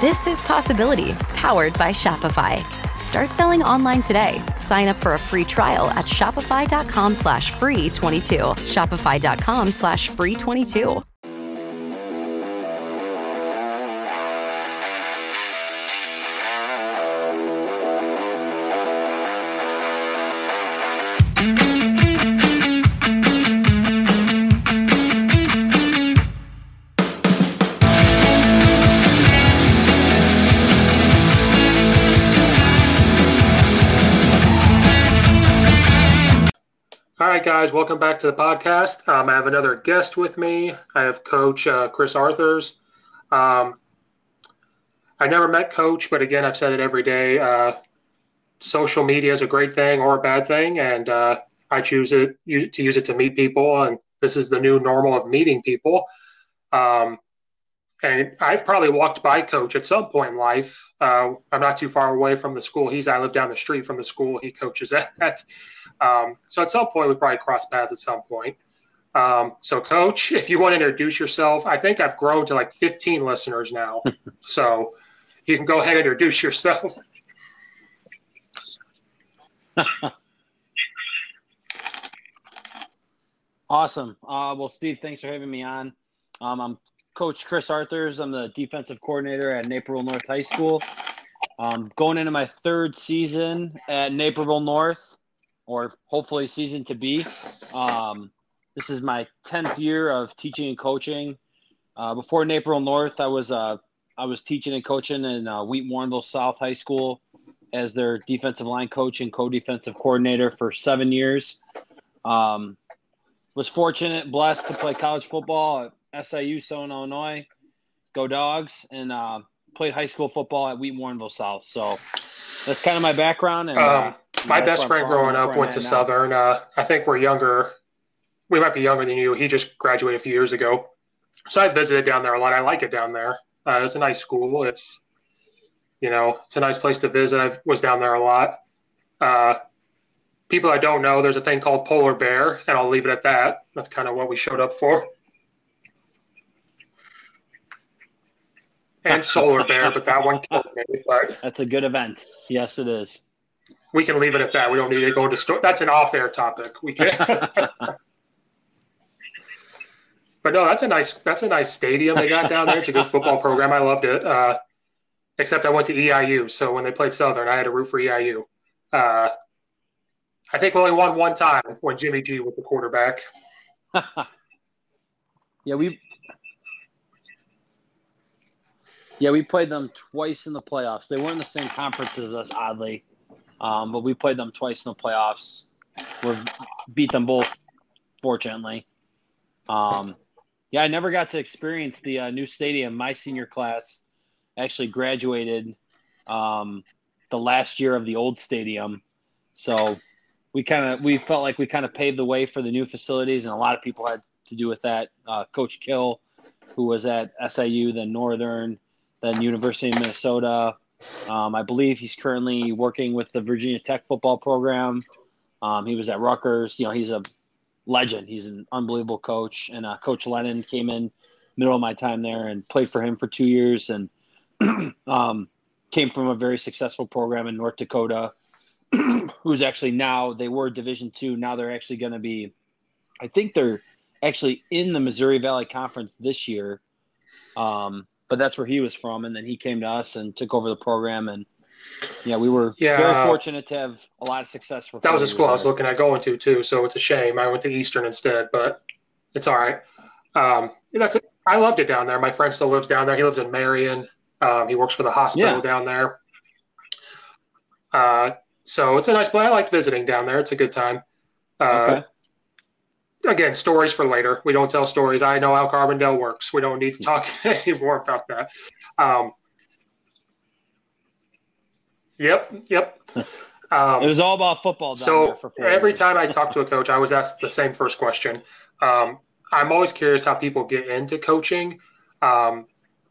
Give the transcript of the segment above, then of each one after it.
This is Possibility, powered by Shopify. Start selling online today. Sign up for a free trial at shopify.com slash free 22. Shopify.com slash free 22. Guys, welcome back to the podcast. Um, I have another guest with me. I have Coach uh, Chris Arthurs. Um, I never met Coach, but again, I've said it every day. Uh, social media is a great thing or a bad thing, and uh, I choose it to use it to meet people. And this is the new normal of meeting people. Um, and I've probably walked by Coach at some point in life. Uh, I'm not too far away from the school he's. I live down the street from the school he coaches at. Um, so at some point, we probably cross paths at some point. Um, so, Coach, if you want to introduce yourself, I think I've grown to like 15 listeners now. so, if you can go ahead and introduce yourself. awesome. Uh, well, Steve, thanks for having me on. Um, I'm Coach Chris Arthurs. I'm the defensive coordinator at Naperville North High School. Um, going into my third season at Naperville North or hopefully season to be. Um, this is my tenth year of teaching and coaching. Uh, before Naperville North, I was uh, I was teaching and coaching in uh, Wheaton Warrenville South High School as their defensive line coach and co-defensive coordinator for seven years. Um, was fortunate, blessed to play college football at SIU, Southern Illinois. Go Dogs! And uh, played high school football at Wheaton Warrenville South. So that's kind of my background. And uh, um, my best friend growing up went to now. Southern. Uh, I think we're younger. We might be younger than you. He just graduated a few years ago. So I visited down there a lot. I like it down there. Uh, it's a nice school. It's, you know, it's a nice place to visit. I was down there a lot. Uh, people I don't know, there's a thing called polar bear, and I'll leave it at that. That's kind of what we showed up for. And solar bear, but that one killed me. But that's a good event. Yes, it is we can leave it at that. We don't need to go into store. That's an off-air topic. We can. but no, that's a nice that's a nice stadium they got down there. It's a good football program. I loved it. Uh, except I went to EIU, so when they played Southern, I had to root for EIU. Uh, I think we only won one time when Jimmy G was the quarterback. yeah, we yeah we played them twice in the playoffs. They weren't in the same conference as us, oddly. Um, but we played them twice in the playoffs. We beat them both, fortunately. Um, yeah, I never got to experience the uh, new stadium. My senior class actually graduated um, the last year of the old stadium, so we kind of we felt like we kind of paved the way for the new facilities, and a lot of people had to do with that. Uh, Coach Kill, who was at SIU, then Northern, then University of Minnesota, um, I believe he's currently working with the Virginia Tech football program. Um, he was at Rutgers. You know, he's a legend. He's an unbelievable coach. And uh, Coach Lennon came in middle of my time there and played for him for two years and um, came from a very successful program in North Dakota. who's actually now they were Division two. Now they're actually going to be, I think they're actually in the Missouri Valley Conference this year. Um, but that's where he was from, and then he came to us and took over the program, and yeah, we were yeah, very fortunate to have a lot of success. that was a school I was looking at going to too, so it's a shame I went to Eastern instead, but it's all right. Um, that's I loved it down there. My friend still lives down there. He lives in Marion. Um, he works for the hospital yeah. down there. Uh, so it's a nice place. I liked visiting down there. It's a good time. Uh, okay. Again, stories for later. We don't tell stories. I know how Carbondale works. We don't need to talk anymore about that. Um, yep, yep. Um, it was all about football. so every years. time I talk to a coach, I was asked the same first question. Um, I'm always curious how people get into coaching. Um,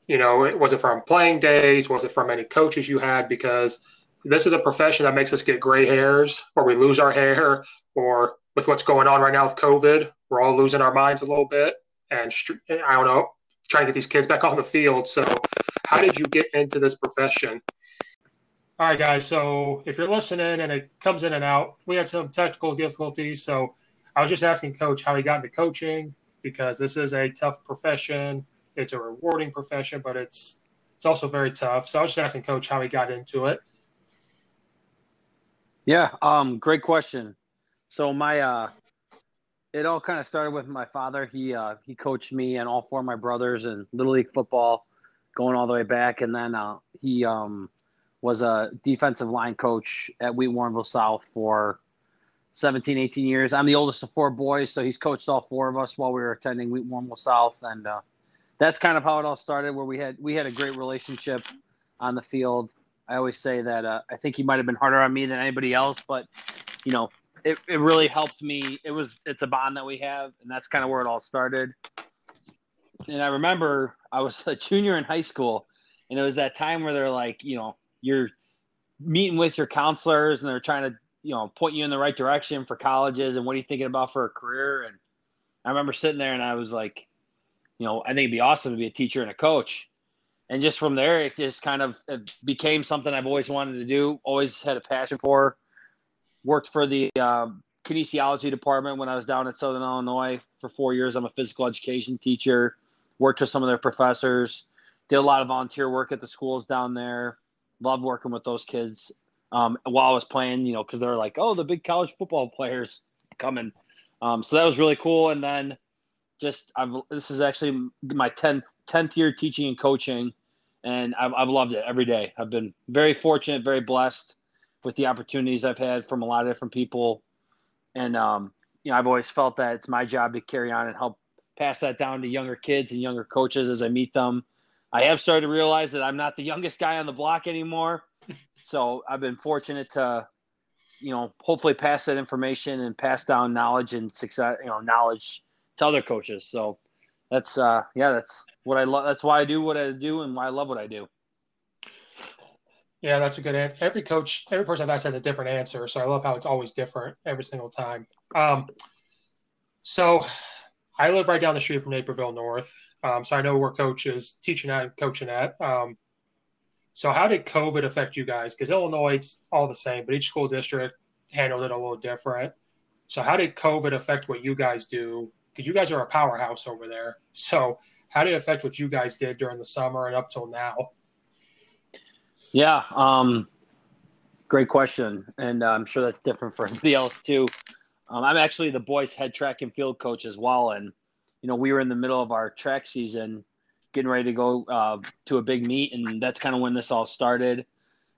you know, was it from playing days? Was it from any coaches you had? Because – this is a profession that makes us get gray hairs or we lose our hair or with what's going on right now with COVID, we're all losing our minds a little bit. And I don't know, trying to get these kids back on the field. So, how did you get into this profession? All right, guys. So, if you're listening and it comes in and out, we had some technical difficulties. So, I was just asking Coach how he got into coaching because this is a tough profession. It's a rewarding profession, but it's it's also very tough. So, I was just asking Coach how he got into it. Yeah, um, great question. So my uh, it all kind of started with my father. He uh, he coached me and all four of my brothers in little league football, going all the way back, and then uh, he um, was a defensive line coach at Wheaton Warrenville South for 17, 18 years. I'm the oldest of four boys, so he's coached all four of us while we were attending Wheaton Warrenville South, and uh, that's kind of how it all started. Where we had we had a great relationship on the field. I always say that uh, I think he might have been harder on me than anybody else, but you know, it, it really helped me. It was it's a bond that we have, and that's kind of where it all started. And I remember I was a junior in high school, and it was that time where they're like, you know, you're meeting with your counselors, and they're trying to you know point you in the right direction for colleges, and what are you thinking about for a career? And I remember sitting there, and I was like, you know, I think it'd be awesome to be a teacher and a coach and just from there, it just kind of became something I've always wanted to do. Always had a passion for. Worked for the um, kinesiology department when I was down at Southern Illinois for four years. I'm a physical education teacher. Worked with some of their professors. Did a lot of volunteer work at the schools down there. Loved working with those kids um, while I was playing. You know, because they're like, oh, the big college football players coming. Um, so that was really cool. And then just I've, this is actually my 10th 10th year teaching and coaching, and I've, I've loved it every day. I've been very fortunate, very blessed with the opportunities I've had from a lot of different people. And, um, you know, I've always felt that it's my job to carry on and help pass that down to younger kids and younger coaches as I meet them. I have started to realize that I'm not the youngest guy on the block anymore. so I've been fortunate to, you know, hopefully pass that information and pass down knowledge and success, you know, knowledge to other coaches. So that's, uh, yeah, that's what I love. That's why I do what I do and why I love what I do. Yeah, that's a good answer. Every coach, every person I've asked has a different answer. So I love how it's always different every single time. Um, so I live right down the street from Naperville North. Um, so I know where coach is teaching at and coaching at. Um, so how did COVID affect you guys? Because Illinois, it's all the same, but each school district handled it a little different. So how did COVID affect what you guys do? Because you guys are a powerhouse over there. So how did it affect what you guys did during the summer and up till now? Yeah, um, great question, and uh, I'm sure that's different for everybody else too. Um, I'm actually the boys' head track and field coach as well, and you know we were in the middle of our track season, getting ready to go uh, to a big meet, and that's kind of when this all started.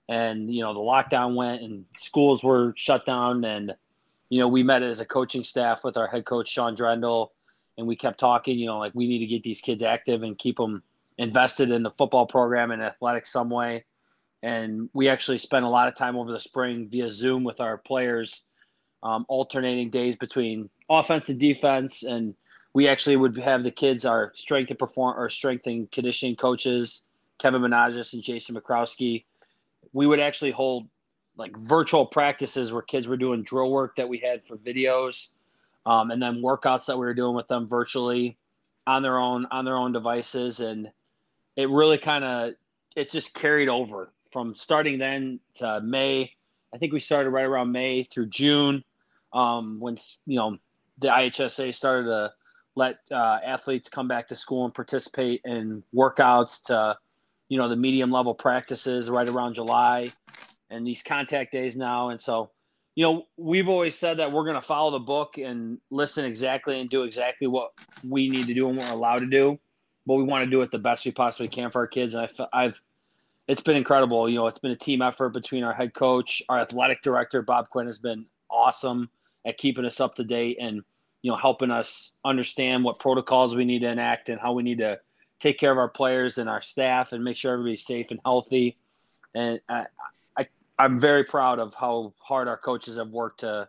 And you know the lockdown went, and schools were shut down, and you know we met as a coaching staff with our head coach Sean Drendel and we kept talking, you know, like we need to get these kids active and keep them invested in the football program and athletics some way. And we actually spent a lot of time over the spring via Zoom with our players, um, alternating days between offense and defense. And we actually would have the kids, our strength and perform or strength and conditioning coaches, Kevin Menagis and Jason McCrowski. We would actually hold like virtual practices where kids were doing drill work that we had for videos um, and then workouts that we were doing with them virtually on their own on their own devices, and it really kind of it's just carried over from starting then to May. I think we started right around May through June, um, when you know the IHSA started to let uh, athletes come back to school and participate in workouts to you know the medium level practices right around July and these contact days now and so you know we've always said that we're going to follow the book and listen exactly and do exactly what we need to do and we're allowed to do but we want to do it the best we possibly can for our kids and I've, I've it's been incredible you know it's been a team effort between our head coach our athletic director Bob Quinn has been awesome at keeping us up to date and you know helping us understand what protocols we need to enact and how we need to take care of our players and our staff and make sure everybody's safe and healthy. And I, I I'm very proud of how hard our coaches have worked to,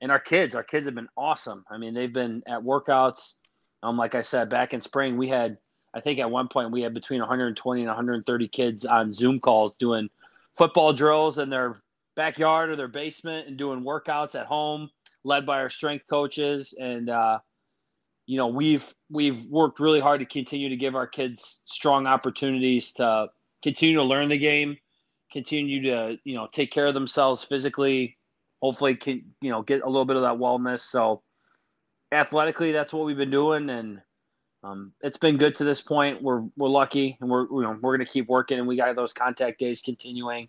and our kids. Our kids have been awesome. I mean, they've been at workouts. Um, like I said, back in spring, we had I think at one point we had between 120 and 130 kids on Zoom calls doing football drills in their backyard or their basement and doing workouts at home, led by our strength coaches. And uh, you know we've we've worked really hard to continue to give our kids strong opportunities to continue to learn the game continue to you know take care of themselves physically hopefully can you know get a little bit of that wellness so athletically that's what we've been doing and um, it's been good to this point. We're we're lucky and we're you know we're going to keep working and we got those contact days continuing.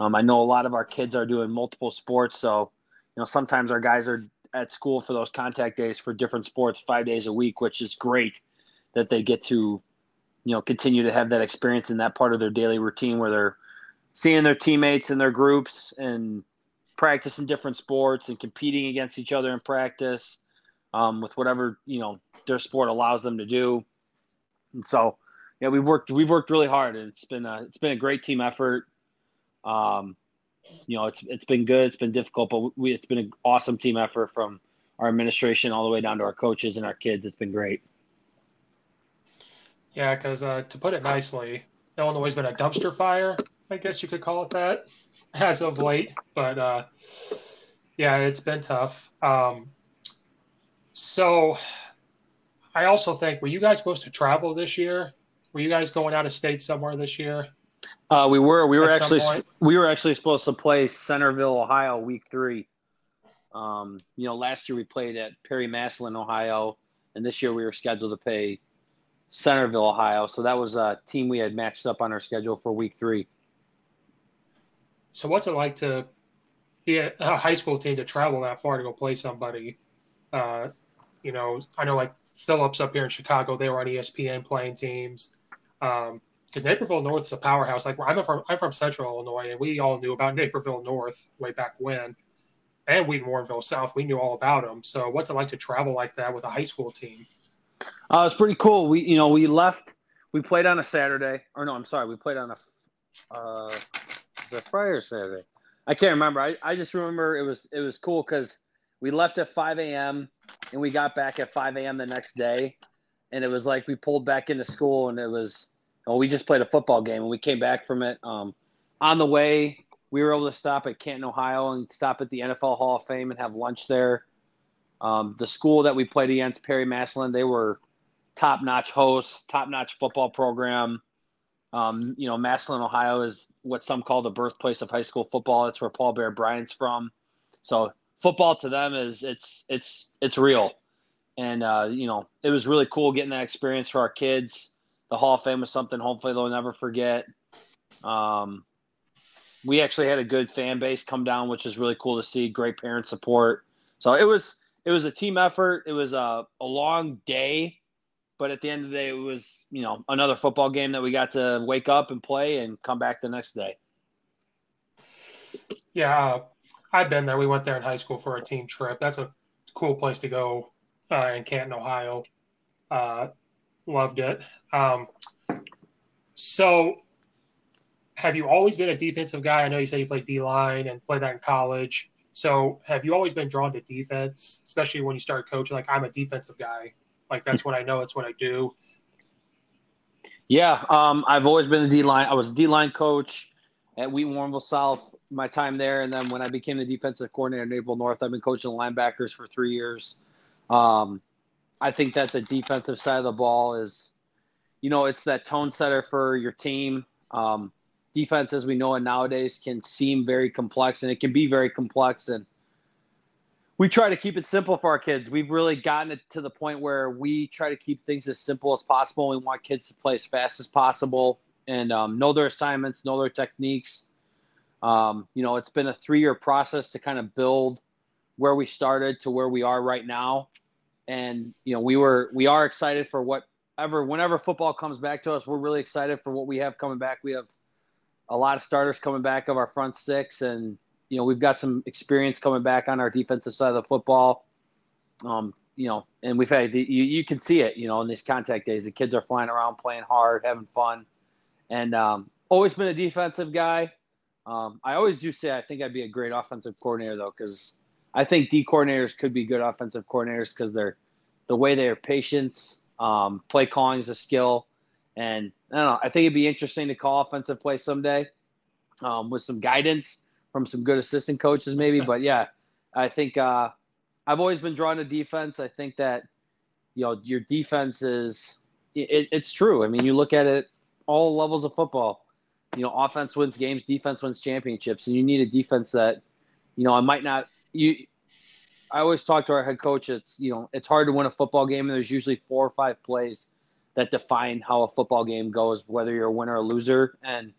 Um, i know a lot of our kids are doing multiple sports so you know sometimes our guys are at school for those contact days for different sports five days a week, which is great that they get to, you know, continue to have that experience in that part of their daily routine where they're seeing their teammates and their groups and practicing different sports and competing against each other in practice um, with whatever you know their sport allows them to do. And so, yeah, we've worked we've worked really hard, and it's been a it's been a great team effort. Um, you know, it's it's been good. It's been difficult, but we it's been an awesome team effort from our administration all the way down to our coaches and our kids. It's been great. Yeah, because uh, to put it nicely, Illinois has been a dumpster fire. I guess you could call it that as of late. But uh, yeah, it's been tough. Um, so I also think were you guys supposed to travel this year? Were you guys going out of state somewhere this year? Uh, we were. We were actually. We were actually supposed to play Centerville, Ohio, week three. Um, you know, last year we played at Perry Massillon, Ohio, and this year we were scheduled to play Centerville, Ohio. So that was a team we had matched up on our schedule for week three. So what's it like to be a, a high school team to travel that far to go play somebody? Uh, you know, I know like Phillips up here in Chicago, they were on ESPN playing teams. Um, because Naperville North is a powerhouse. Like I'm from I'm from Central Illinois, and we all knew about Naperville North way back when, and Wheaton Warrenville South. We knew all about them. So what's it like to travel like that with a high school team? Uh, it's pretty cool. We you know we left. We played on a Saturday, or no, I'm sorry, we played on a uh, was Friday or Saturday? I can't remember. I, I just remember it was it was cool because we left at 5 a.m. and we got back at 5 a.m. the next day, and it was like we pulled back into school and it was well, we just played a football game and we came back from it. Um, on the way, we were able to stop at Canton, Ohio, and stop at the NFL Hall of Fame and have lunch there. Um, the school that we played against, Perry Massillon, they were top-notch hosts, top-notch football program. Um, you know, Massillon, Ohio, is what some call the birthplace of high school football. That's where Paul Bear Bryant's from. So football to them is it's it's it's real, and uh, you know, it was really cool getting that experience for our kids the Hall of Fame was something hopefully they'll never forget. Um, we actually had a good fan base come down, which is really cool to see. Great parent support. So it was it was a team effort. It was a, a long day, but at the end of the day, it was you know another football game that we got to wake up and play and come back the next day. Yeah, I've been there. We went there in high school for a team trip. That's a cool place to go uh, in Canton, Ohio. Uh, Loved it. Um, so, have you always been a defensive guy? I know you said you played D line and played that in college. So, have you always been drawn to defense, especially when you started coaching? Like, I'm a defensive guy. Like, that's what I know. It's what I do. Yeah, um, I've always been a D line. I was D line coach at Wheaton Warrenville South. My time there, and then when I became the defensive coordinator at Naperville North, I've been coaching the linebackers for three years. Um, I think that the defensive side of the ball is, you know, it's that tone setter for your team. Um, defense, as we know it nowadays, can seem very complex, and it can be very complex. And we try to keep it simple for our kids. We've really gotten it to the point where we try to keep things as simple as possible. We want kids to play as fast as possible and um, know their assignments, know their techniques. Um, you know, it's been a three-year process to kind of build where we started to where we are right now. And you know, we were we are excited for whatever whenever football comes back to us. We're really excited for what we have coming back. We have a lot of starters coming back of our front six, and you know, we've got some experience coming back on our defensive side of the football. Um, you know, and we've had you, you can see it, you know, in these contact days. The kids are flying around, playing hard, having fun, and um, always been a defensive guy. Um, I always do say I think I'd be a great offensive coordinator though, because I think D coordinators could be good offensive coordinators because they're the way they are patience, um, play calling is a skill, and I don't know. I think it'd be interesting to call offensive play someday um, with some guidance from some good assistant coaches, maybe. But yeah, I think uh, I've always been drawn to defense. I think that you know your defense is it, it's true. I mean, you look at it all levels of football. You know, offense wins games, defense wins championships, and you need a defense that you know I might not you. I always talk to our head coach. It's you know it's hard to win a football game, and there's usually four or five plays that define how a football game goes, whether you're a winner or a loser. And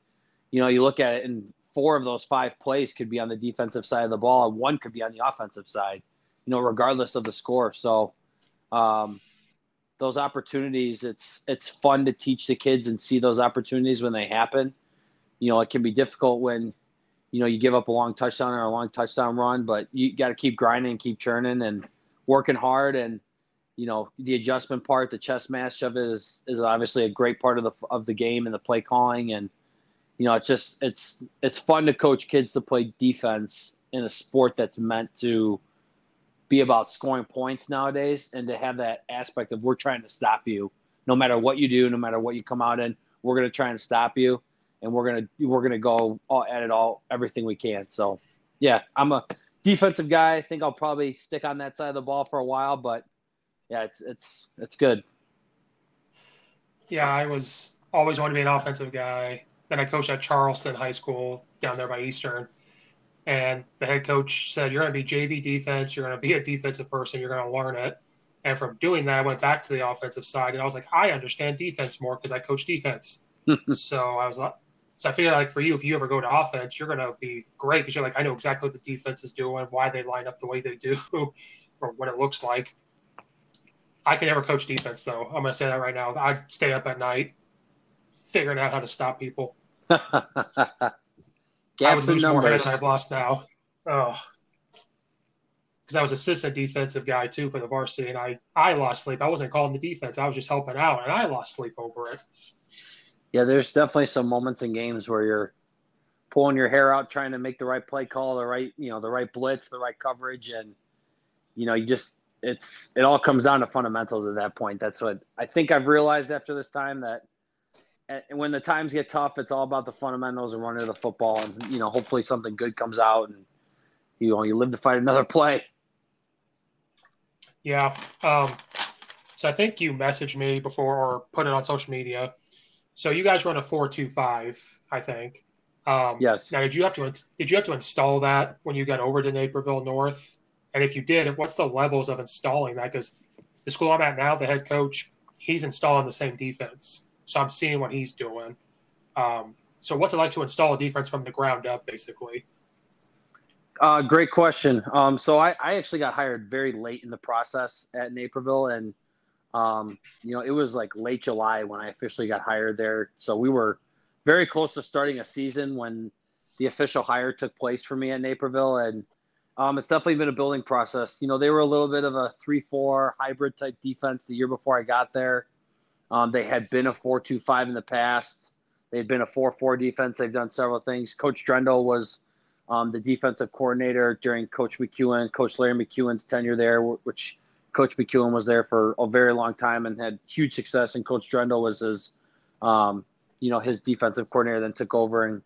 you know, you look at it, and four of those five plays could be on the defensive side of the ball, and one could be on the offensive side, you know, regardless of the score. So, um, those opportunities, it's it's fun to teach the kids and see those opportunities when they happen. You know, it can be difficult when, you know, you give up a long touchdown or a long touchdown run, but you got to keep grinding and keep churning and working hard. And, you know, the adjustment part, the chess match of it is is obviously a great part of the of the game and the play calling and you know, it's just it's it's fun to coach kids to play defense in a sport that's meant to be about scoring points nowadays and to have that aspect of we're trying to stop you. No matter what you do no matter what you come out in we're going to try and stop you and we're going to we're going to go all, at it all everything we can. So yeah i'm a defensive guy. I think i'll probably stick on that side of the ball for a while but yeah it's it's it's good. Yeah i was always wanted to be an offensive guy. Then I coached at Charleston High School down there by Eastern. And the head coach said, You're going to be JV defense. You're going to be a defensive person. You're going to learn it. And from doing that, I went back to the offensive side and I was like, I understand defense more because I coach defense. so I was like, so I figured like for you, if you ever go to offense, you're going to be great because you're like, I know exactly what the defense is doing, why they line up the way they do, or what it looks like. I can never coach defense though. I'm going to say that right now. I stay up at night figuring out how to stop people. I would lose more hair than I've lost now. Oh, because I was assistant defensive guy too for the varsity, and I I lost sleep. I wasn't calling the defense; I was just helping out, and I lost sleep over it. Yeah, there's definitely some moments in games where you're pulling your hair out trying to make the right play call, the right you know the right blitz, the right coverage, and you know you just it's it all comes down to fundamentals at that point. That's what I think I've realized after this time that and when the times get tough, it's all about the fundamentals and running the football, and you know, hopefully something good comes out, and you know, you live to fight another play. Yeah. Um, so I think you messaged me before or put it on social media. So you guys run a four two five, I think. Um, yes. Now, did you have to did you have to install that when you got over to Naperville North? And if you did, what's the levels of installing that? Because the school I'm at now, the head coach, he's installing the same defense. So I'm seeing what he's doing. Um, so what's it like to install a defense from the ground up, basically? Uh, great question. Um, so I, I, actually got hired very late in the process at Naperville, and um, you know it was like late July when I officially got hired there. So we were very close to starting a season when the official hire took place for me at Naperville, and um, it's definitely been a building process. You know, they were a little bit of a three-four hybrid type defense the year before I got there. Um, they had been a 4 2 5 in the past. They'd been a 4 4 defense. They've done several things. Coach Drendel was um, the defensive coordinator during Coach McEwen, Coach Larry McEwen's tenure there, which Coach McEwen was there for a very long time and had huge success. And Coach Drendel was his, um, you know, his defensive coordinator. Then took over, and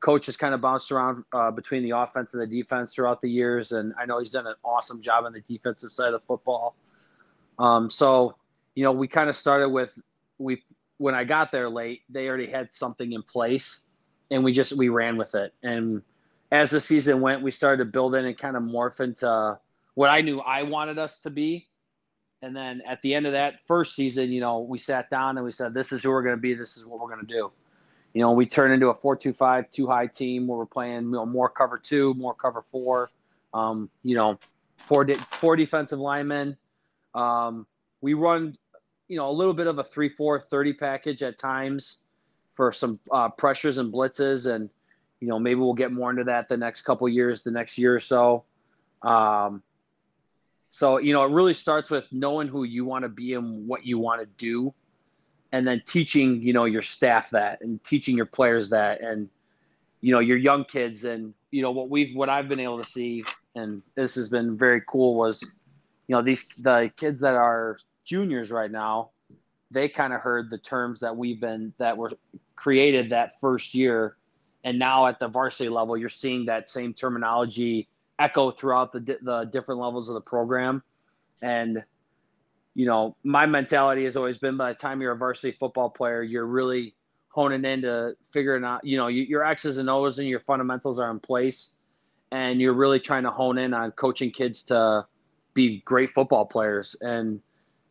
Coach has kind of bounced around uh, between the offense and the defense throughout the years. And I know he's done an awesome job on the defensive side of football. Um, so, you know, we kind of started with we when I got there late, they already had something in place, and we just we ran with it. And as the season went, we started to build in and kind of morph into what I knew I wanted us to be. And then at the end of that first season, you know, we sat down and we said, "This is who we're going to be. This is what we're going to do." You know, we turned into a four-two-five, two-high team where we're playing, you know, more cover two, more cover four. Um, you know, four four defensive linemen. Um, we run, you know, a little bit of a three-four, thirty package at times for some uh, pressures and blitzes, and you know, maybe we'll get more into that the next couple years, the next year or so. Um, so, you know, it really starts with knowing who you want to be and what you want to do, and then teaching, you know, your staff that and teaching your players that and, you know, your young kids. And, you know, what we've, what I've been able to see, and this has been very cool was, you know, these, the kids that are juniors right now, they kind of heard the terms that we've been, that were created that first year. And now at the varsity level, you're seeing that same terminology echo throughout the the different levels of the program. And you know, my mentality has always been by the time you're a varsity football player, you're really honing into figuring out, you know, your X's and O's and your fundamentals are in place. And you're really trying to hone in on coaching kids to be great football players. And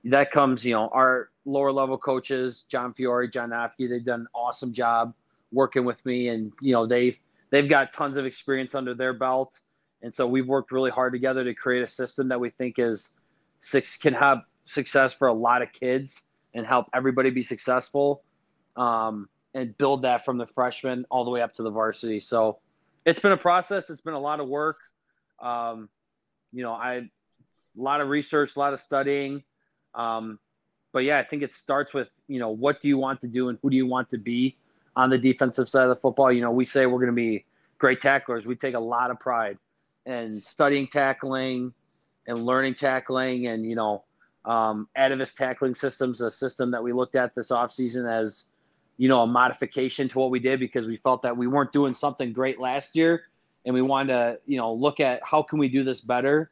that comes, you know, our lower level coaches, John Fiore, John Afke, they've done an awesome job working with me. And, you know, they've, they've got tons of experience under their belt and so we've worked really hard together to create a system that we think is six can have success for a lot of kids and help everybody be successful um, and build that from the freshman all the way up to the varsity. So it's been a process. It's been a lot of work. Um, you know, I a lot of research, a lot of studying. Um, but yeah, I think it starts with you know what do you want to do and who do you want to be on the defensive side of the football. You know, we say we're going to be great tacklers. We take a lot of pride in studying tackling and learning tackling and you know um, Atavus tackling systems a system that we looked at this offseason as you know a modification to what we did because we felt that we weren't doing something great last year and we wanted to you know look at how can we do this better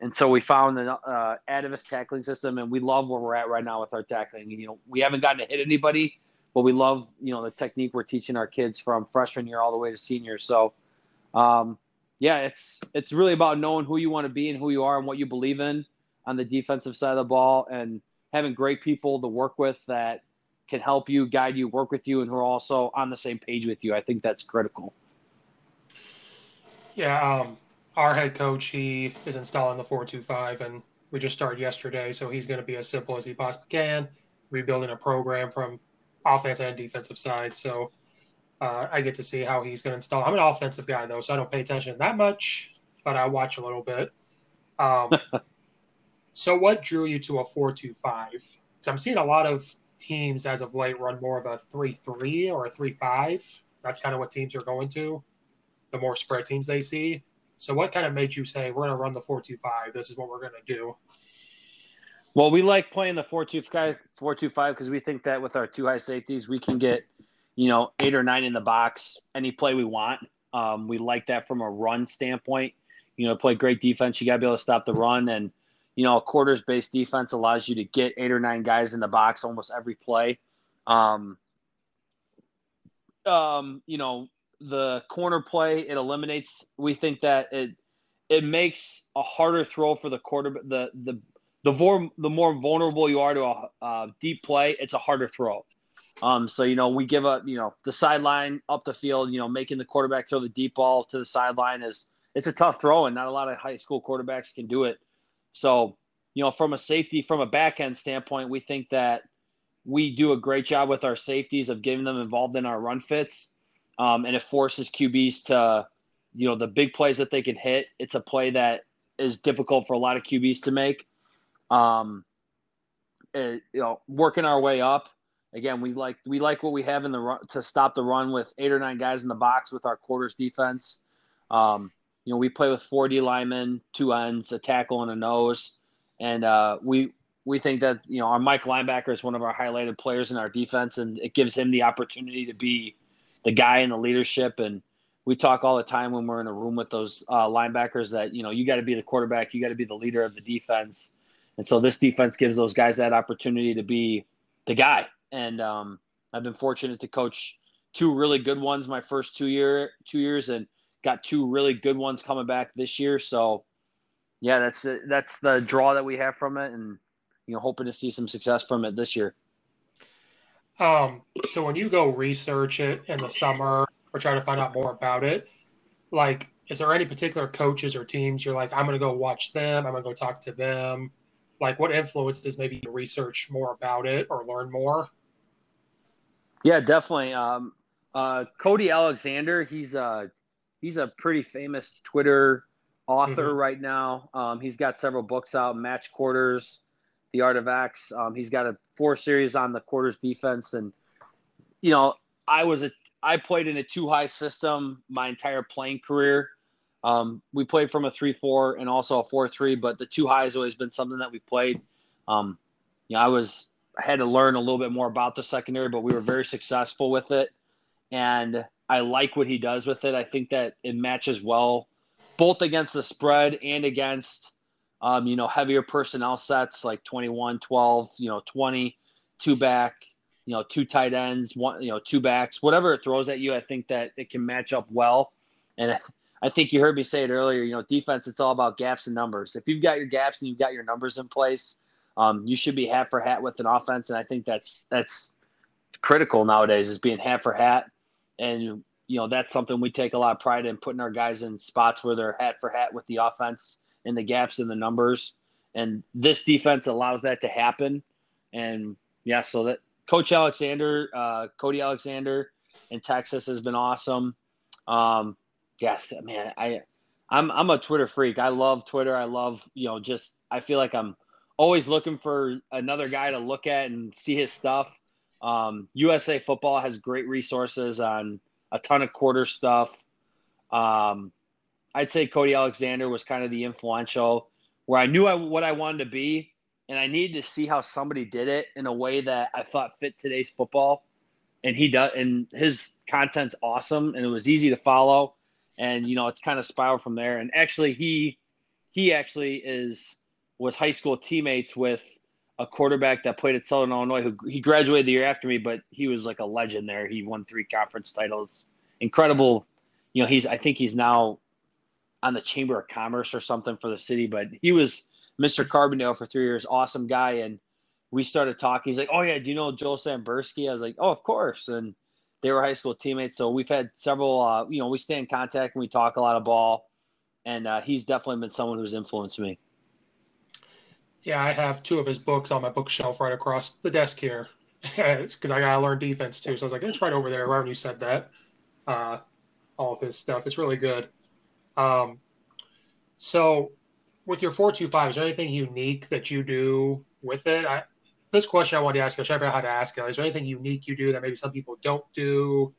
And so we found the uh, Atavus tackling system, and we love where we're at right now with our tackling. You know, we haven't gotten to hit anybody, but we love you know the technique we're teaching our kids from freshman year all the way to senior. So, um, yeah, it's it's really about knowing who you want to be and who you are and what you believe in on the defensive side of the ball, and having great people to work with that can help you, guide you, work with you, and who are also on the same page with you. I think that's critical. Yeah, um, our head coach he is installing the 425 and we just started yesterday so he's going to be as simple as he possibly can rebuilding a program from offense and defensive side. So uh, i get to see how he's going to install. I'm an offensive guy though so i don't pay attention that much but i watch a little bit. Um, so what drew you to a 425 because i'm seeing a lot of teams as of late run more of a 3-3 or a 3-5 that's kind of what teams are going to the more spread teams they see so what kind of made you say we're going to run the four two five? This is what we're going to do. Well, we like playing the four two five four two five because we think that with our two high safeties, we can get you know eight or nine in the box any play we want. Um, we like that from a run standpoint. You know, play great defense. You got to be able to stop the run, and you know, a quarters based defense allows you to get eight or nine guys in the box almost every play. Um, um, you know, the corner play. It eliminates. We think that it it makes a harder throw for the quarter. The the the more the more vulnerable you are to a, a deep play, it's a harder throw. Um, so you know we give up. You know the sideline up the field. You know making the quarterback throw the deep ball to the sideline is it's a tough throw, and not a lot of high school quarterbacks can do it. So you know from a safety from a back end standpoint, we think that we do a great job with our safeties of getting them involved in our run fits um, and it forces QBs to, you know, the big plays that they can hit. It's a play that is difficult for a lot of QBs to make. Um, it, you know, working our way up. Again, we like we like what we have in the run to stop the run with eight or nine guys in the box with our quarters defense. Um, you know, we play with four D linemen, two ends, a tackle, and a nose, and uh, we we think that you know our Mike linebacker is one of our highlighted players in our defense, and it gives him the opportunity to be the guy in the leadership. And we talk all the time when we're in a room with those uh, linebackers that you know you got to be the quarterback, you got to be the leader of the defense, and so this defense gives those guys that opportunity to be the guy. And um, I've been fortunate to coach two really good ones my first two year two years, and got two really good ones coming back this year. So yeah, that's that's the draw that we have from it, and you know, hoping to see some success from it this year. Um, so when you go research it in the summer or try to find out more about it, like, is there any particular coaches or teams you're like, I'm going to go watch them, I'm going to go talk to them? Like, what influences maybe you research more about it or learn more? Yeah, definitely. Um, uh, Cody Alexander, he's a he's a pretty famous Twitter author mm-hmm. right now. Um, he's got several books out, Match Quarters, The Art of X. Um, he's got a four series on the quarters defense, and you know, I was a I played in a two high system my entire playing career. Um, we played from a three four and also a four three, but the two high has always been something that we played. Um, you know, I was I had to learn a little bit more about the secondary, but we were very successful with it, and I like what he does with it. I think that it matches well, both against the spread and against, um, you know, heavier personnel sets like 21, 12, you know, 20, two back, you know, two tight ends, one, you know, two backs, whatever it throws at you. I think that it can match up well, and I think you heard me say it earlier. You know, defense, it's all about gaps and numbers. If you've got your gaps and you've got your numbers in place, um, you should be hat for hat with an offense. And I think that's that's critical nowadays is being hat for hat. And you know that's something we take a lot of pride in putting our guys in spots where they're hat for hat with the offense and the gaps in the numbers. And this defense allows that to happen. And yeah, so that Coach Alexander, uh, Cody Alexander in Texas has been awesome. Um, yes, man, I I'm I'm a Twitter freak. I love Twitter. I love, you know, just I feel like I'm always looking for another guy to look at and see his stuff. Um, USA Football has great resources on a ton of quarter stuff. Um, I'd say Cody Alexander was kind of the influential, where I knew I, what I wanted to be, and I needed to see how somebody did it in a way that I thought fit today's football. And he does, and his content's awesome, and it was easy to follow and you know it's kind of spiraled from there. And actually, he he actually is was high school teammates with a quarterback that played at Southern Illinois who he graduated the year after me, but he was like a legend there. He won three conference titles. Incredible. You know, he's I think he's now on the Chamber of Commerce or something for the city, but he was Mr. Carbondale for three years. Awesome guy. And we started talking. He's like, Oh yeah, do you know Joel Sambursky? I was like, Oh, of course. And they were high school teammates. So we've had several, uh, you know, we stay in contact and we talk a lot of ball. And uh, he's definitely been someone who's influenced me. Yeah, I have two of his books on my bookshelf right across the desk here because I got to learn defense too. So I was like, it's right over there. Right when you said that, uh, all of his stuff. It's really good. Um, so with your 425, is there anything unique that you do with it? I, this question I wanted to ask you, I should how to ask it. Is there anything unique you do that maybe some people don't do,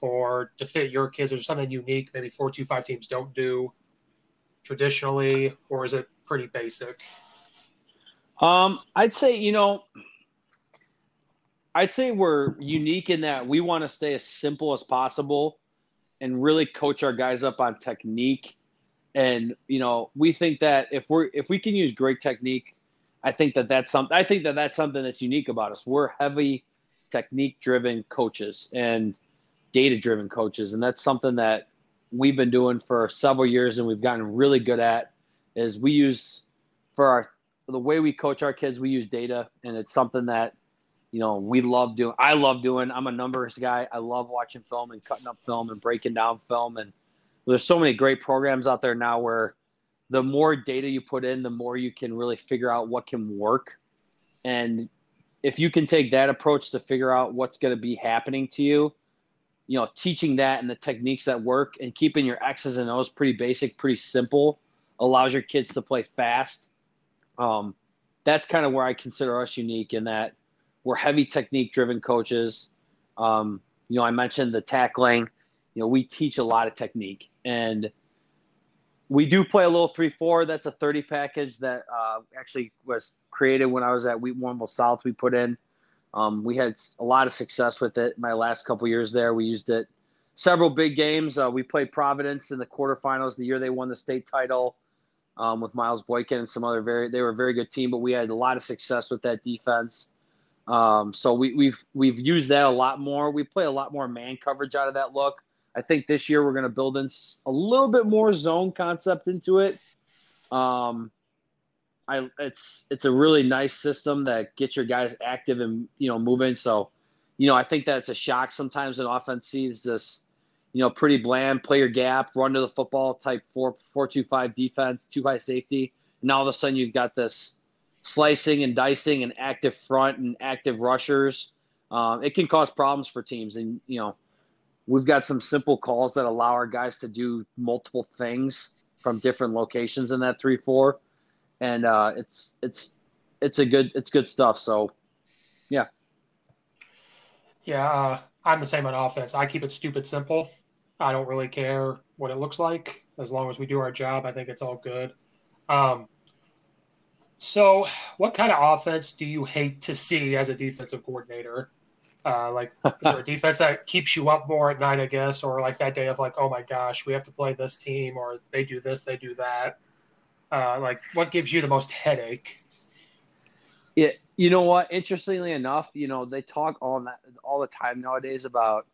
or to fit your kids? Is there something unique maybe four two five teams don't do traditionally, or is it pretty basic? Um, I'd say you know, I'd say we're unique in that we want to stay as simple as possible and really coach our guys up on technique. And you know, we think that if we're if we can use great technique I think that that's something. I think that that's something that's unique about us. We're heavy technique-driven coaches and data-driven coaches, and that's something that we've been doing for several years, and we've gotten really good at. Is we use for our the way we coach our kids, we use data, and it's something that you know we love doing. I love doing. I'm a numbers guy. I love watching film and cutting up film and breaking down film, and there's so many great programs out there now where the more data you put in, the more you can really figure out what can work. And if you can take that approach to figure out what's going to be happening to you, you know, teaching that and the techniques that work and keeping your X's and O's pretty basic, pretty simple allows your kids to play fast. Um, that's kind of where I consider us unique in that we're heavy technique driven coaches. Um, you know, I mentioned the tackling. You know, we teach a lot of technique, and we do play a little three four. That's a thirty package that uh, actually was created when I was at Wheaton Warrenville South. We put in. Um, we had a lot of success with it. My last couple years there, we used it several big games. Uh, we played Providence in the quarterfinals the year they won the state title um, with Miles Boykin and some other very. They were a very good team, but we had a lot of success with that defense. Um, so we, we've we've used that a lot more. We play a lot more man coverage out of that look. I think this year we're going to build in a little bit more zone concept into it. Um, I it's it's a really nice system that gets your guys active and you know moving. So, you know, I think that it's a shock sometimes an offense sees this, you know, pretty bland, play your gap, run to the football type four four two five defense, two high safety, and all of a sudden you've got this slicing and dicing and active front and active rushers. Um, it can cause problems for teams, and you know We've got some simple calls that allow our guys to do multiple things from different locations in that three four, and uh, it's it's it's a good it's good stuff. So, yeah. Yeah, uh, I'm the same on offense. I keep it stupid simple. I don't really care what it looks like as long as we do our job. I think it's all good. Um, so, what kind of offense do you hate to see as a defensive coordinator? Uh, like, is there a defense that keeps you up more at night, I guess, or like that day of like, oh my gosh, we have to play this team, or they do this, they do that. Uh, like, what gives you the most headache? Yeah, you know what? Interestingly enough, you know they talk all that all the time nowadays about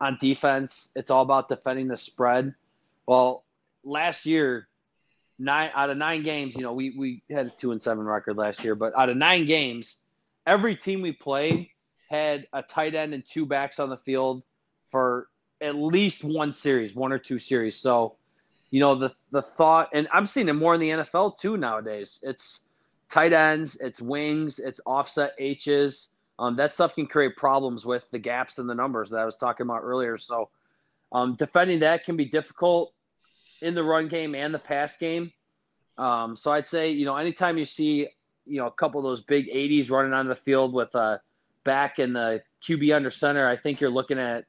on defense. It's all about defending the spread. Well, last year, nine out of nine games, you know, we we had a two and seven record last year, but out of nine games, every team we played had a tight end and two backs on the field for at least one series, one or two series. So, you know, the the thought, and I'm seeing it more in the NFL too nowadays. It's tight ends, it's wings, it's offset H's. Um, that stuff can create problems with the gaps in the numbers that I was talking about earlier. So, um, defending that can be difficult in the run game and the pass game. Um, so I'd say, you know, anytime you see, you know, a couple of those big 80s running on the field with a back in the QB under center, I think you're looking at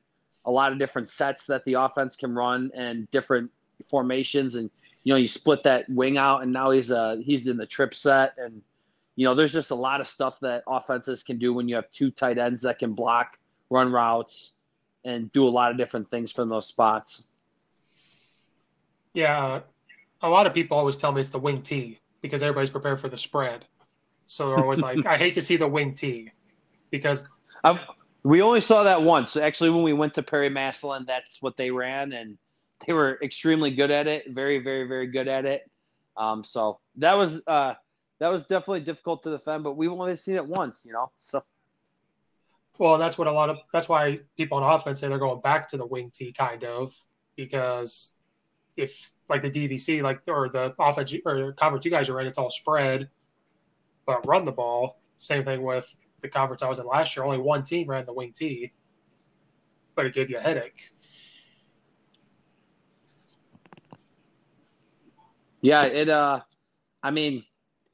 a lot of different sets that the offense can run and different formations. And you know, you split that wing out, and now he's uh he's in the trip set, and you know, there's just a lot of stuff that offenses can do when you have two tight ends that can block, run routes, and do a lot of different things from those spots. Yeah, a lot of people always tell me it's the wing T because everybody's prepared for the spread. So they're always like, I hate to see the wing T because we only saw that once. Actually, when we went to Perry Massillon, that's what they ran, and they were extremely good at it. Very, very, very good at it. Um, so that was uh, that was definitely difficult to defend, but we've only seen it once, you know. So. Well, that's what a lot of that's why people on offense say they're going back to the wing T kind of because if like the DVC like or the offense or coverage you guys are in, it's all spread, but run the ball. Same thing with the conference I was in last year, only one team ran the wing T, but it gave you a headache. Yeah, it. Uh, I mean,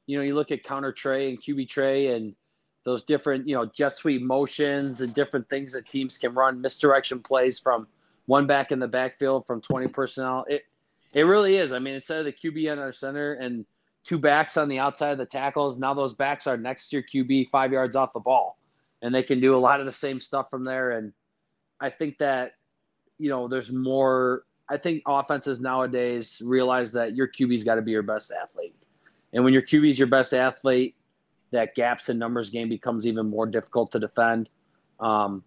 you know, you look at counter trey and QB tray and those different, you know, jet sweep motions and different things that teams can run, misdirection plays from one back in the backfield from 20 personnel. It it really is. I mean, instead of the QB on our center and two backs on the outside of the tackles. Now those backs are next to your QB, five yards off the ball, and they can do a lot of the same stuff from there. And I think that you know there's more. I think offenses nowadays realize that your QB's got to be your best athlete, and when your QB's your best athlete, that gaps in numbers game becomes even more difficult to defend. Um,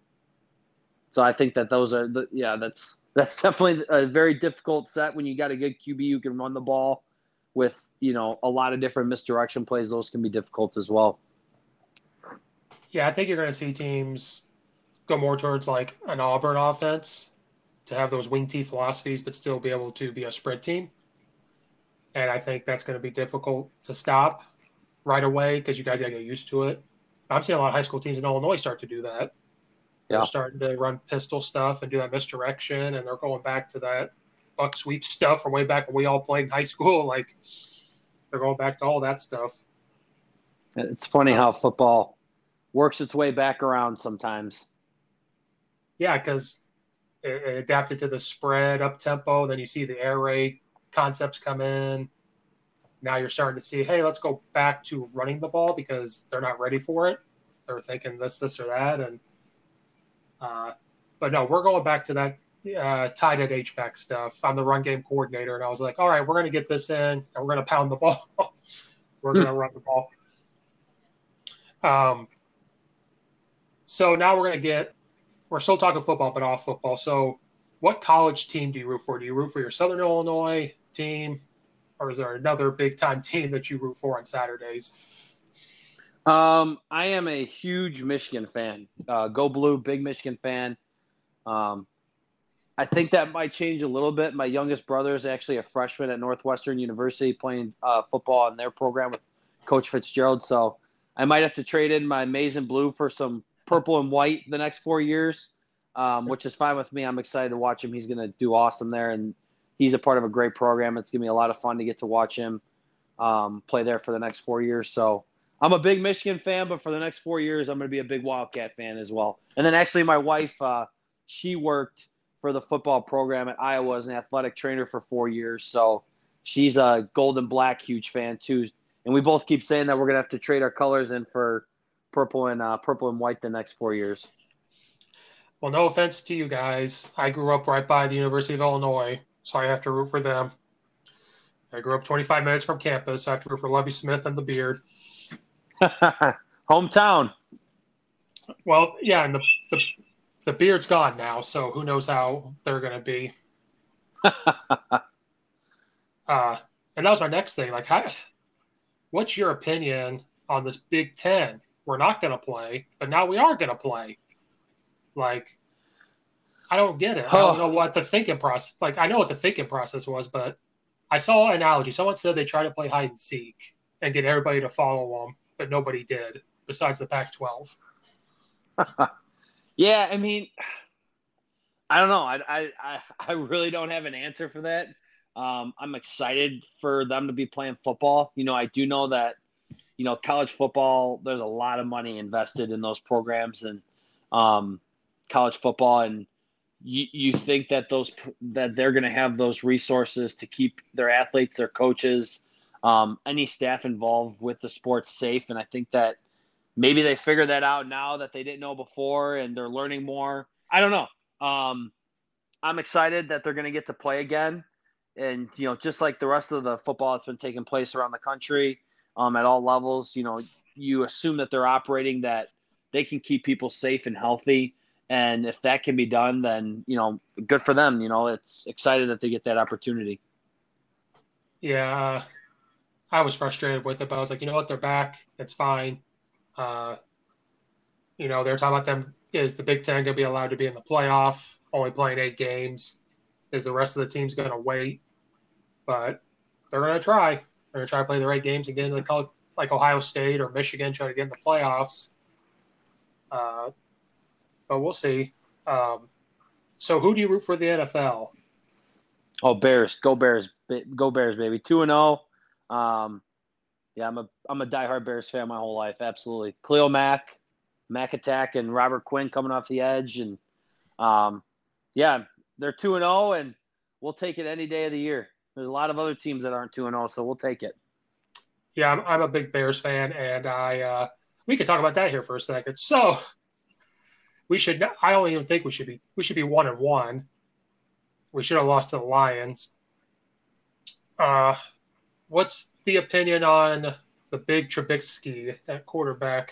so I think that those are the yeah that's that's definitely a very difficult set when you got a good QB who can run the ball with you know a lot of different misdirection plays, those can be difficult as well. Yeah, I think you're going to see teams go more towards like an Auburn offense to have those wing T philosophies, but still be able to be a spread team. And I think that's going to be difficult to stop right away because you guys got to get used to it. I'm seeing a lot of high school teams in Illinois start to do that. Yeah. They're starting to run pistol stuff and do that misdirection, and they're going back to that buck sweep stuff from way back when we all played in high school. Like they're going back to all that stuff. It's funny how football works its way back around sometimes. Yeah, because it, it adapted to the spread up tempo. Then you see the air raid concepts come in. Now you're starting to see, hey, let's go back to running the ball because they're not ready for it. They're thinking this, this, or that, and uh, but no, we're going back to that uh, tight end H-back stuff. I'm the run game coordinator, and I was like, all right, we're going to get this in, and we're going to pound the ball. we're going to run the ball. Um, so now we're going to get. We're still talking football, but off football. So, what college team do you root for? Do you root for your Southern Illinois team, or is there another big time team that you root for on Saturdays? Um, I am a huge Michigan fan. Uh, go blue, big Michigan fan. Um, I think that might change a little bit. My youngest brother is actually a freshman at Northwestern University playing uh, football in their program with Coach Fitzgerald. So I might have to trade in my maize and blue for some purple and white the next four years, um, which is fine with me. I'm excited to watch him. He's going to do awesome there, and he's a part of a great program. It's going to be a lot of fun to get to watch him um, play there for the next four years. So I'm a big Michigan fan, but for the next four years, I'm going to be a big Wildcat fan as well. And then actually, my wife, uh, she worked for the football program at Iowa as an athletic trainer for four years. So she's a Golden black huge fan too. And we both keep saying that we're gonna have to trade our colors in for purple and uh, purple and white the next four years. Well, no offense to you guys. I grew up right by the University of Illinois, so I have to root for them. I grew up 25 minutes from campus. I have to root for Lovie Smith and the Beard. Hometown. Well, yeah, and the, the the beard's gone now, so who knows how they're going to be. uh, and that was my next thing. Like, how, what's your opinion on this Big Ten? We're not going to play, but now we are going to play. Like, I don't get it. I don't know what the thinking process. Like, I know what the thinking process was, but I saw an analogy. Someone said they tried to play hide and seek and get everybody to follow them, nobody did, besides the Pac-12. Yeah, I mean, I don't know. I I I really don't have an answer for that. Um, I'm excited for them to be playing football. You know, I do know that you know college football. There's a lot of money invested in those programs and um, college football, and you you think that those that they're going to have those resources to keep their athletes, their coaches, um, any staff involved with the sports safe, and I think that maybe they figured that out now that they didn't know before and they're learning more. I don't know. Um, I'm excited that they're going to get to play again. And, you know, just like the rest of the football that's been taking place around the country um, at all levels, you know, you assume that they're operating that they can keep people safe and healthy. And if that can be done, then, you know, good for them. You know, it's excited that they get that opportunity. Yeah. I was frustrated with it, but I was like, you know what? They're back. It's fine. Uh, you know, they're talking about them. Is the Big Ten going to be allowed to be in the playoff? Only playing eight games. Is the rest of the teams going to wait? But they're going to try. They're going to try to play the right games and get into the like Ohio State or Michigan, try to get in the playoffs. Uh, but we'll see. Um, so, who do you root for the NFL? Oh, Bears! Go Bears! Go Bears, baby! Two and zero. Um, yeah, I'm a I'm a diehard Bears fan my whole life. Absolutely, Khalil Mack, Mack Attack, and Robert Quinn coming off the edge, and um, yeah, they're two and zero, oh, and we'll take it any day of the year. There's a lot of other teams that aren't two and zero, oh, so we'll take it. Yeah, I'm, I'm a big Bears fan, and I uh, we could talk about that here for a second. So we should. I don't even think we should be. We should be one and one. We should have lost to the Lions. Uh, what's the opinion on the big Trubisky at quarterback?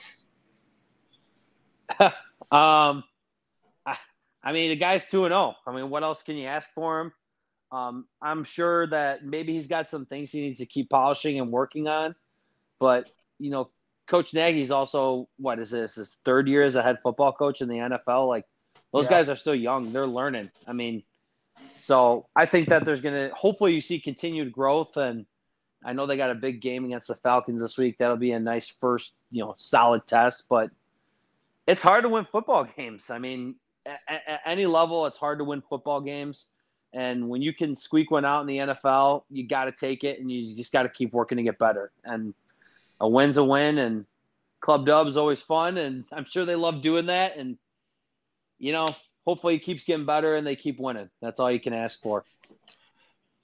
um, I, I, mean, the guy's two and zero. Oh. I mean, what else can you ask for him? Um, I'm sure that maybe he's got some things he needs to keep polishing and working on, but you know, Coach Nagy's also what is this his third year as a head football coach in the NFL? Like those yeah. guys are still young; they're learning. I mean, so I think that there's gonna hopefully you see continued growth and I know they got a big game against the Falcons this week. That'll be a nice first, you know, solid test. But it's hard to win football games. I mean, at, at any level, it's hard to win football games. And when you can squeak one out in the NFL, you got to take it, and you just got to keep working to get better. And a win's a win, and Club Dub's always fun, and I'm sure they love doing that. And you know, hopefully, he keeps getting better and they keep winning. That's all you can ask for.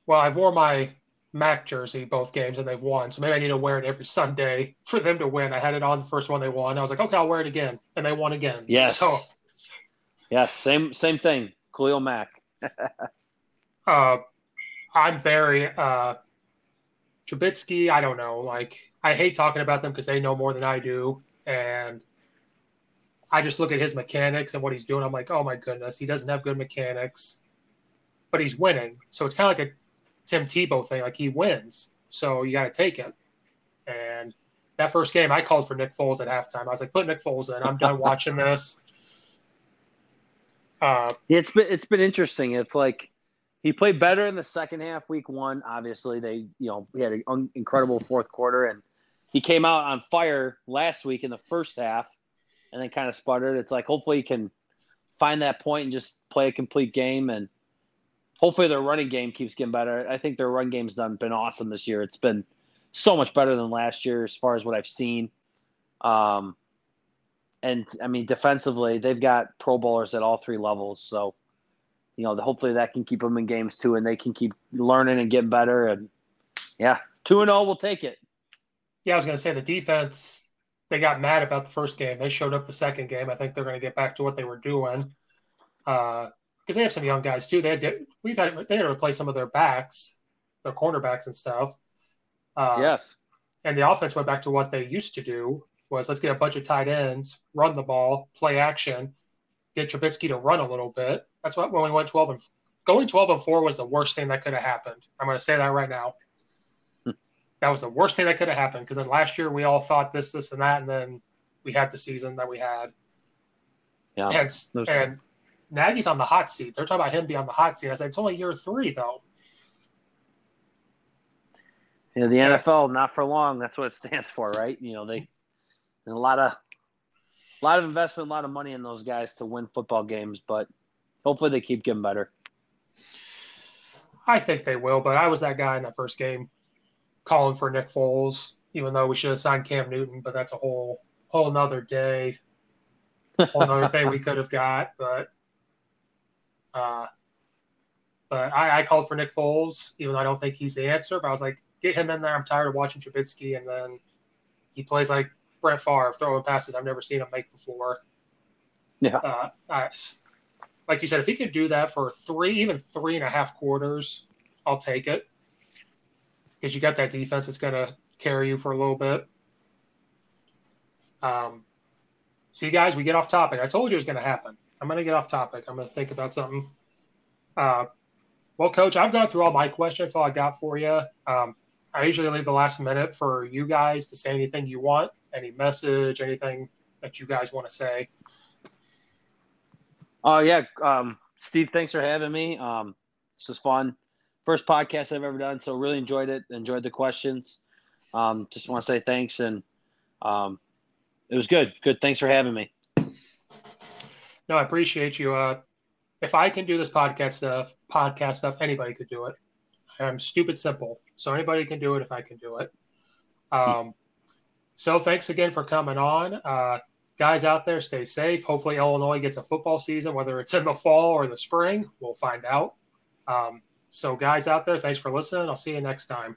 Well, I've wore my Mack jersey both games and they've won, so maybe I need to wear it every Sunday for them to win. I had it on the first one they won. I was like, okay, I'll wear it again, and they won again. Yes. So, yes, same same thing. Khalil Mack. uh, I'm very uh, Trubisky. I don't know. Like, I hate talking about them because they know more than I do, and I just look at his mechanics and what he's doing. I'm like, oh my goodness, he doesn't have good mechanics, but he's winning. So it's kind of like a Tim Tebow thing. Like he wins, so you got to take it. And that first game, I called for Nick Foles at halftime. I was like, put Nick Foles in. I'm done watching this. Uh, it's been it's been interesting. It's like he played better in the second half, week one. Obviously, they you know he had an un- incredible fourth quarter, and he came out on fire last week in the first half, and then kind of sputtered. It's like hopefully he can find that point and just play a complete game, and hopefully their running game keeps getting better. I think their run game's done been awesome this year. It's been so much better than last year as far as what I've seen. Um, and I mean, defensively, they've got Pro Bowlers at all three levels. So, you know, hopefully that can keep them in games too, and they can keep learning and getting better. And yeah, two and zero, we'll take it. Yeah, I was going to say the defense. They got mad about the first game. They showed up the second game. I think they're going to get back to what they were doing because they have some young guys too. They had to, we've had they had to replace some of their backs, their cornerbacks and stuff. Uh, yes, and the offense went back to what they used to do, was let's get a bunch of tight ends, run the ball, play action, get Trubisky to run a little bit. That's what when we went 12 and going 12 and 4 was the worst thing that could have happened. I'm going to say that right now. Hmm. that was the worst thing that could have happened because then last year we all thought this, this, and that, and then we had the season that we had. Yeah. And, and Nagy's on the hot seat. They're talking about him being on the hot seat. I said, it's only year three, though. You know, the NFL, not for long. That's what it stands for, right? You know, they a lot of a lot of investment, a lot of money in those guys to win football games, but hopefully they keep getting better. I think they will, but I was that guy in that first game calling for Nick Foles, even though we should have signed Cam Newton, but that's a whole whole another day, whole another thing we could have got. But uh but I, I called for Nick Foles, even though I don't think he's the answer. But I was like, get him in there. I'm tired of watching Trubisky, and then he plays like Brett Favre throwing passes I've never seen him make before. Yeah. Uh, I, like you said, if he could do that for three, even three and a half quarters, I'll take it. Because you got that defense that's going to carry you for a little bit. Um, see, guys, we get off topic. I told you it was going to happen. I'm going to get off topic. I'm going to think about something. Uh, well, Coach, I've gone through all my questions. All I got for you. Um, I usually leave the last minute for you guys to say anything you want any message, anything that you guys want to say? Oh yeah, um, Steve, thanks for having me. Um, this was fun. First podcast I've ever done, so really enjoyed it. Enjoyed the questions. Um, just want to say thanks, and um, it was good. Good. Thanks for having me. No, I appreciate you. Uh, if I can do this podcast stuff, podcast stuff, anybody could do it. I'm stupid simple, so anybody can do it if I can do it. Um, so thanks again for coming on. Uh, guys out there, stay safe. Hopefully, Illinois gets a football season, whether it's in the fall or the spring. We'll find out. Um, so, guys out there, thanks for listening. I'll see you next time.